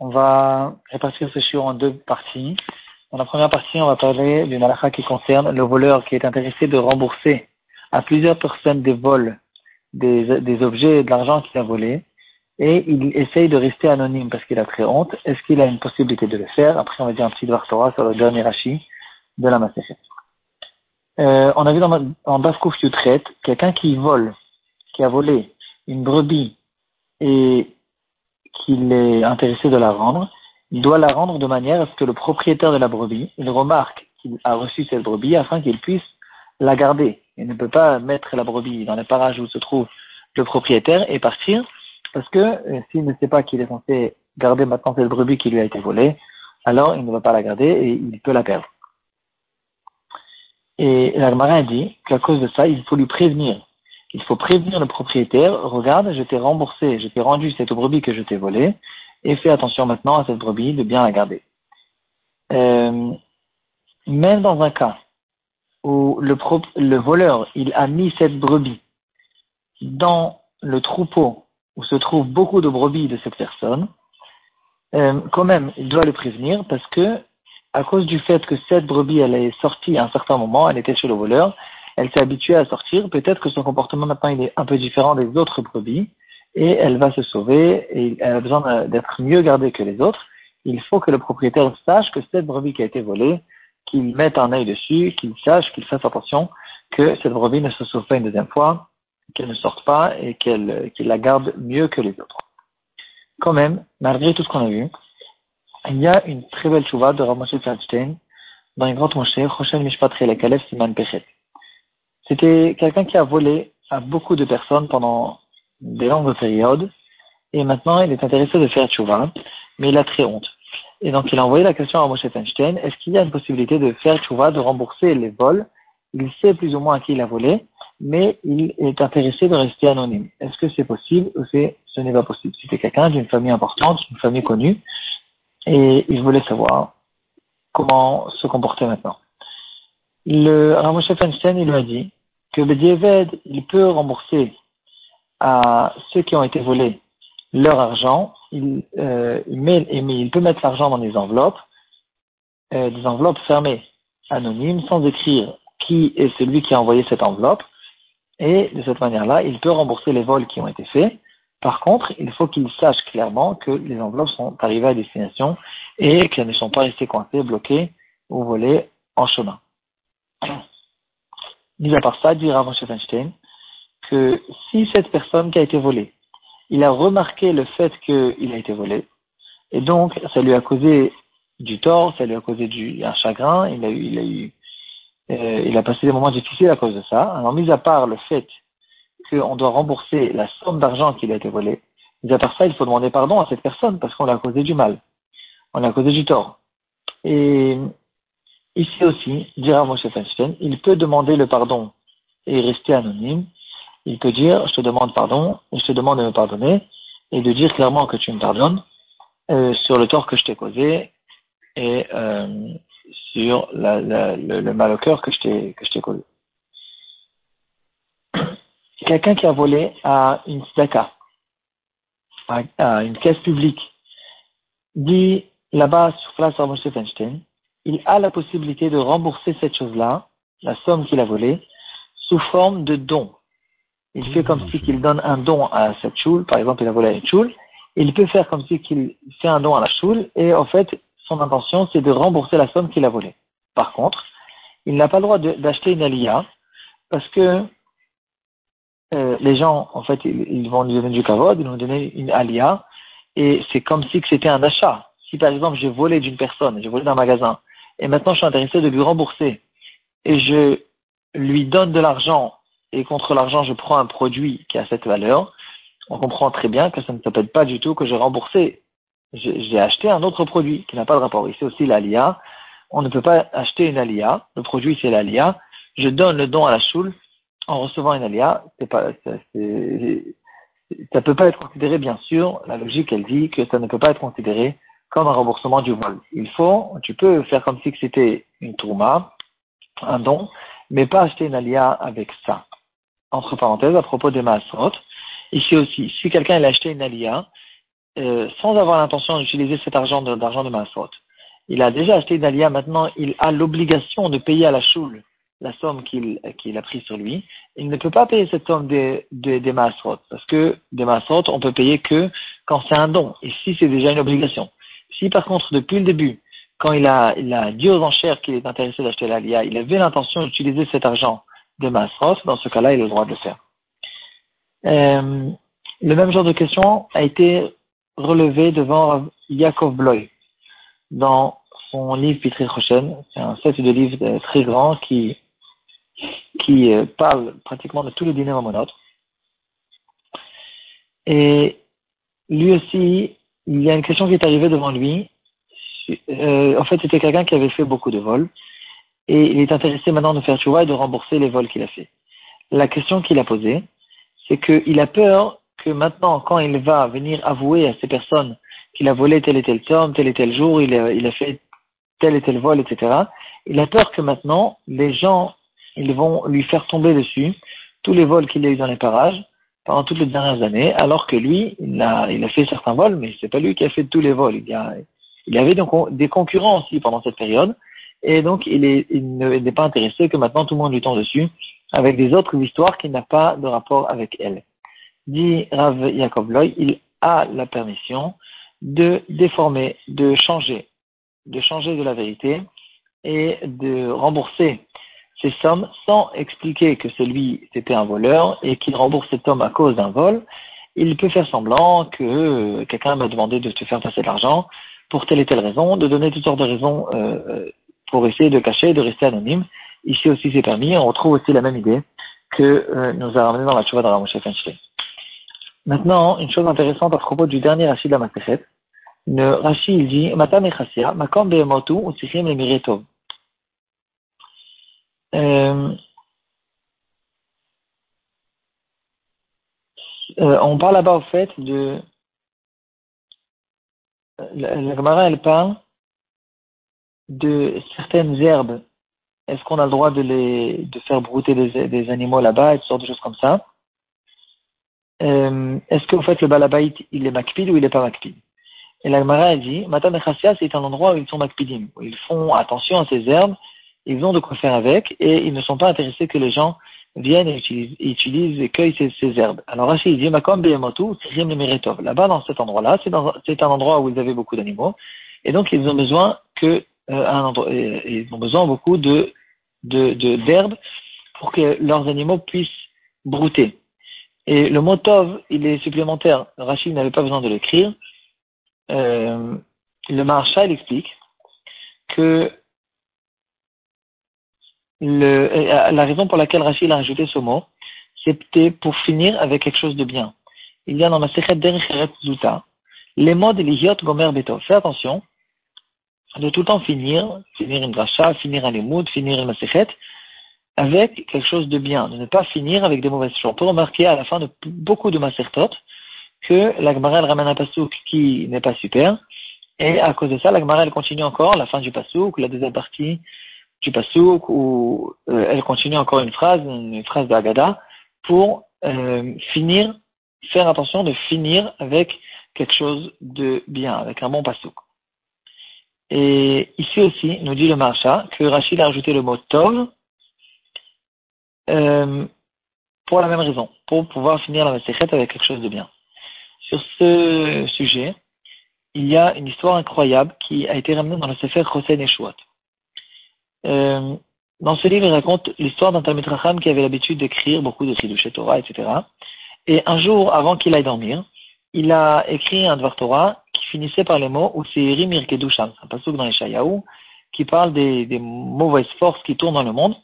On va répartir ce shiur en deux parties. Dans la première partie, on va parler du malacha qui concerne le voleur qui est intéressé de rembourser à plusieurs personnes des vols des, objets et de l'argent qu'il a volé. Et il essaye de rester anonyme parce qu'il a très honte. Est-ce qu'il a une possibilité de le faire? Après, on va dire un petit Dvar sur le dernier Rashi de la Masechet. Euh, on a vu dans, en Bafkouf Yutret, quelqu'un qui vole, qui a volé une brebis et qu'il est intéressé de la rendre, il doit la rendre de manière à ce que le propriétaire de la brebis, il remarque qu'il a reçu cette brebis afin qu'il puisse la garder. Il ne peut pas mettre la brebis dans les parages où se trouve le propriétaire et partir, parce que euh, s'il ne sait pas qu'il est censé garder maintenant cette brebis qui lui a été volée, alors il ne va pas la garder et il peut la perdre. Et l'Agmara a dit qu'à cause de ça, il faut lui prévenir. Il faut prévenir le propriétaire, regarde, je t'ai remboursé, je t'ai rendu cette brebis que je t'ai volée, et fais attention maintenant à cette brebis de bien la garder. Euh, même dans un cas où le, le voleur, il a mis cette brebis dans le troupeau où se trouvent beaucoup de brebis de cette personne, euh, quand même, il doit le prévenir parce que à cause du fait que cette brebis, elle est sortie à un certain moment, elle était chez le voleur, elle s'est habituée à sortir, peut-être que son comportement maintenant il est un peu différent des autres brebis, et elle va se sauver, et elle a besoin d'être mieux gardée que les autres. Il faut que le propriétaire sache que cette brebis qui a été volée, qu'il mette un œil dessus, qu'il sache, qu'il fasse attention que cette brebis ne se sauve pas une deuxième fois, qu'elle ne sorte pas et qu'elle la garde mieux que les autres. Quand même, malgré tout ce qu'on a vu, il y a une très belle chouva de Rav Feinstein dans une grande Moshe, Choshen Mishpat Kalef Siman Pechet. C'était quelqu'un qui a volé à beaucoup de personnes pendant des longues périodes, et maintenant il est intéressé de faire chouva, mais il a très honte. Et donc il a envoyé la question à Moshe Feinstein, est-ce qu'il y a une possibilité de faire chouva, de rembourser les vols? Il sait plus ou moins à qui il a volé, mais il est intéressé de rester anonyme. Est-ce que c'est possible ou c'est, ce n'est pas possible? C'était quelqu'un d'une famille importante, d'une famille connue, et il voulait savoir comment se comporter maintenant. Le Ramoshe Feinstein, il lui a dit que Bedieved, il peut rembourser à ceux qui ont été volés leur argent, il, euh, il, met, il peut mettre l'argent dans des enveloppes, euh, des enveloppes fermées, anonymes, sans écrire qui est celui qui a envoyé cette enveloppe, et de cette manière-là, il peut rembourser les vols qui ont été faits, par contre, il faut qu'ils sachent clairement que les enveloppes sont arrivées à destination et qu'elles ne sont pas restées coincées, bloquées ou volées en chemin. Mis à part ça, dit Rav Feinstein que si cette personne qui a été volée, il a remarqué le fait qu'il a été volé, et donc ça lui a causé du tort, ça lui a causé un chagrin, il a eu, il a eu, euh, il a passé des moments difficiles à cause de ça. Alors, mis à part le fait qu'on doit rembourser la somme d'argent qui a été volée. Mais à part ça, il faut demander pardon à cette personne parce qu'on l'a causé du mal. On l'a causé du tort. Et ici aussi, dira Moshe Feinstein, il peut demander le pardon et rester anonyme. Il peut dire, je te demande pardon, je te demande de me pardonner, et de dire clairement que tu me pardonnes euh, sur le tort que je t'ai causé et euh, sur le, le, mal au cœur que je t'ai causé quelqu'un qui a volé à une tzedaka, à, une caisse publique, dit là-bas sur place à Moshe Feinstein, il a la possibilité de rembourser cette chose-là, la somme qu'il a volée, sous forme de don. Il fait comme si qu'il donne un don à cette choule, par exemple il a volé à une choule, il peut faire comme si qu'il fait un don à la choule, et en fait, son intention c'est de rembourser la somme qu'il a volée. Par contre, il n'a pas le droit d'acheter une alia, parce que euh, les gens, en fait, ils, vont lui donner du kavod, ils vont lui donner une alia, et c'est comme si c'était un achat. Si par exemple j'ai volé d'une personne, j'ai volé d'un magasin, et maintenant je suis intéressé de lui rembourser, et je lui donne de l'argent, et contre l'argent je prends un produit qui a cette valeur, on comprend très bien que ça ne s'appelle pas du tout que j'ai remboursé. J'ai acheté un autre produit qui n'a pas de rapport. Ici aussi l'alia. On ne peut pas acheter une alia. Le produit c'est l'alia. Je donne le don à la choule en recevant une alia, c'est pas, ça, ça peut pas être considéré, bien sûr, la logique, elle dit que ça ne peut pas être considéré comme un remboursement du vol. Il faut, tu peux faire comme si c'était une tourma, un don, mais pas acheter une alia avec ça. Entre parenthèses, à propos des maasrot, ici aussi, si quelqu'un a acheté une alia, euh, sans avoir l'intention d'utiliser cet argent d'argent de, de il a déjà acheté une alia, maintenant il a l'obligation de payer à la choule la somme qu'il qu'il a prise sur lui, il ne peut pas payer cette somme des, des, des parce que des maasrot, on peut payer que quand c'est un don, ici c'est déjà une obligation. Si par contre, depuis le début, quand il a, il a dit aux enchères qu'il est intéressé d'acheter l'Alia, il avait l'intention d'utiliser cet argent de Masros, dans ce cas-là, il a le droit de le faire. Euh, le même genre de question a été relevé devant Yaakov Bloy dans son livre Pitri Rochen. C'est un set de livres très grand qui, qui euh, parle pratiquement de tous les dîners. Et lui aussi, il y a une question qui est arrivée devant lui. Euh, en fait, c'était quelqu'un qui avait fait beaucoup de vols et il est intéressé maintenant de faire vois et de rembourser les vols qu'il a fait. La question qu'il a posée, c'est qu'il a peur que maintenant, quand il va venir avouer à ces personnes qu'il a volé tel et tel somme, tel et tel jour, il a fait tel et tel vol, etc., il a peur que maintenant, les gens, ils vont lui faire tomber dessus tous les vols qu'il a eu dans les parages pendant toutes les dernières années, alors que lui, il a, il a fait certains vols, mais c'est pas lui qui a fait tous les vols. Il a, il avait donc des concurrents aussi pendant cette période, et donc il est, il n'est pas intéressé que maintenant tout le monde lui tombe dessus avec des autres histoires qui n'ont pas de rapport avec elle. Dit Rav Yaakov Loy, il a la permission de déformer, de changer, de changer de la vérité et de rembourser ces sommes sans expliquer que c'est lui, c'était un voleur et qu'il rembourse cet homme à cause d'un vol, il peut faire semblant que quelqu'un m'a demandé de te faire passer de l'argent pour telle et telle raison, de donner toutes sortes de raisons euh, pour essayer de cacher, de rester anonyme. Ici aussi c'est permis, on retrouve aussi la même idée que euh, nous a ramené dans la Chouva de Ramoshe Maintenant, une chose intéressante à propos du dernier Rachid de la Masechet. Le Rachid il dit, Mata Mechassia, Makom Behemotu, Utsichim le Miretov. Euh, euh, on parle là-bas au fait de la, Gemara elle parle de certaines herbes. Est-ce qu'on a le droit de faire brouter des, animaux là-bas et toutes sortes de choses comme ça? Euh, Est-ce qu'en fait le balabait il est makpid ou il est pas makpid Et la Gemara elle dit Matan c'est un endroit où ils sont makpidim, où ils font attention à ces herbes ils ont de quoi faire avec et ils ne sont pas intéressés que les gens viennent et utilisent, utilisent et cueillent ces, ces herbes. Alors Rachid dit, Makom Là-bas, dans cet endroit-là, c'est un endroit où ils avaient beaucoup d'animaux et donc ils ont besoin que euh, un endroit, ils ont besoin beaucoup de d'herbes de, d'herbes pour que leurs animaux puissent brouter. Et le mot tov, il est supplémentaire. Rachid n'avait pas besoin de l'écrire. Euh, le marshal explique que euh, la raison pour laquelle Rachid a ajouté ce mot, c'était pour finir avec quelque chose de bien. Il y a dans la Sechet Derecheret Zuta, les mots de l'Ihiot Gomer Beto. Fais attention de tout le temps finir, finir une dracha, finir un limoud, finir une Masechet, avec quelque chose de bien, de ne pas finir avec des mauvaises choses. On peut remarquer à la fin de beaucoup de Masertot que la Gemara ramène un pasouk qui n'est pas super, et à cause de ça, la Gemara continue encore, la fin du pasouk, la deuxième partie, du pasouk où euh, elle continue encore une phrase, une phrase d'Agada, pour euh, finir, faire attention de finir avec quelque chose de bien, avec un bon pasouk. Et ici aussi, nous dit le Marsha, que Rachid a ajouté le mot tov euh, pour la même raison, pour pouvoir finir la Masechet avec quelque chose de bien. Sur ce sujet, il y a une histoire incroyable qui a été ramenée dans le Sefer Chosen et euh, dans ce livre, il raconte l'histoire d'un Talmud Racham qui avait l'habitude d'écrire beaucoup de Chidush Torah, etc. Et un jour, avant qu'il aille dormir, il a écrit un Dvar Torah qui finissait par les mots Useiri Mirkedusham, un passage dans les Shayaou, qui parle des, des, mauvaises forces qui tournent dans le monde.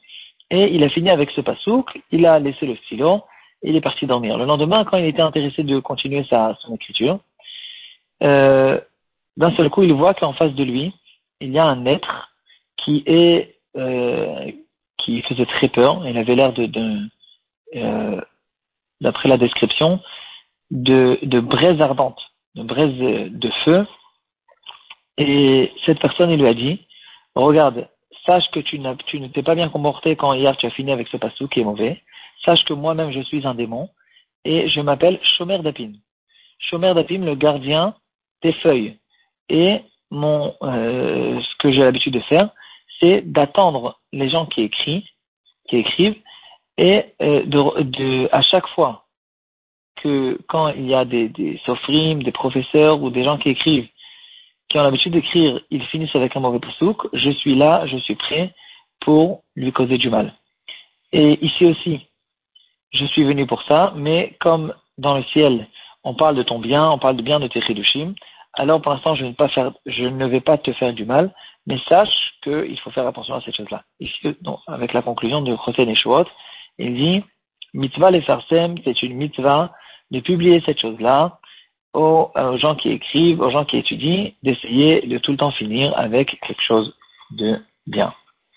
Et il a fini avec ce pasouk, il a laissé le stylo, et il est parti dormir. Le lendemain, quand il était intéressé de continuer sa, son écriture, euh, d'un seul coup, il voit qu'en face de lui, il y a un être qui est euh, qui faisait très peur. Il avait l'air de, de euh, d'après la description, de, de braise ardente, de braise de feu. Et cette personne, il lui a dit, regarde, sache que tu, ne t'es pas bien comporté quand hier tu as fini avec ce passou qui est mauvais. Sache que moi-même je suis un démon et je m'appelle Shomer d'Apim. Shomer d'Apim, le gardien des feuilles. Et mon, euh, ce que j'ai l'habitude de faire, c'est d'attendre les gens qui écrivent, qui écrivent, et euh, de, à chaque fois que quand il y a des, des des professeurs ou des gens qui écrivent, qui ont l'habitude d'écrire, ils finissent avec un mauvais pasouk, je suis là, je suis prêt pour lui causer du mal. Et ici aussi, je suis venu pour ça, mais comme dans le ciel, on parle de ton bien, on parle de bien de tes chidushim, alors pour l'instant, je, je ne vais pas te faire du mal, mais sache qu'il faut faire attention à. Ici, donc, avec la conclusion de Chosen et il dit, mitzvah les farsem, c'est une mitzvah de publier cette chose-là aux, gens qui écrivent, aux gens qui étudient, d'essayer de tout le temps finir avec quelque chose de bien.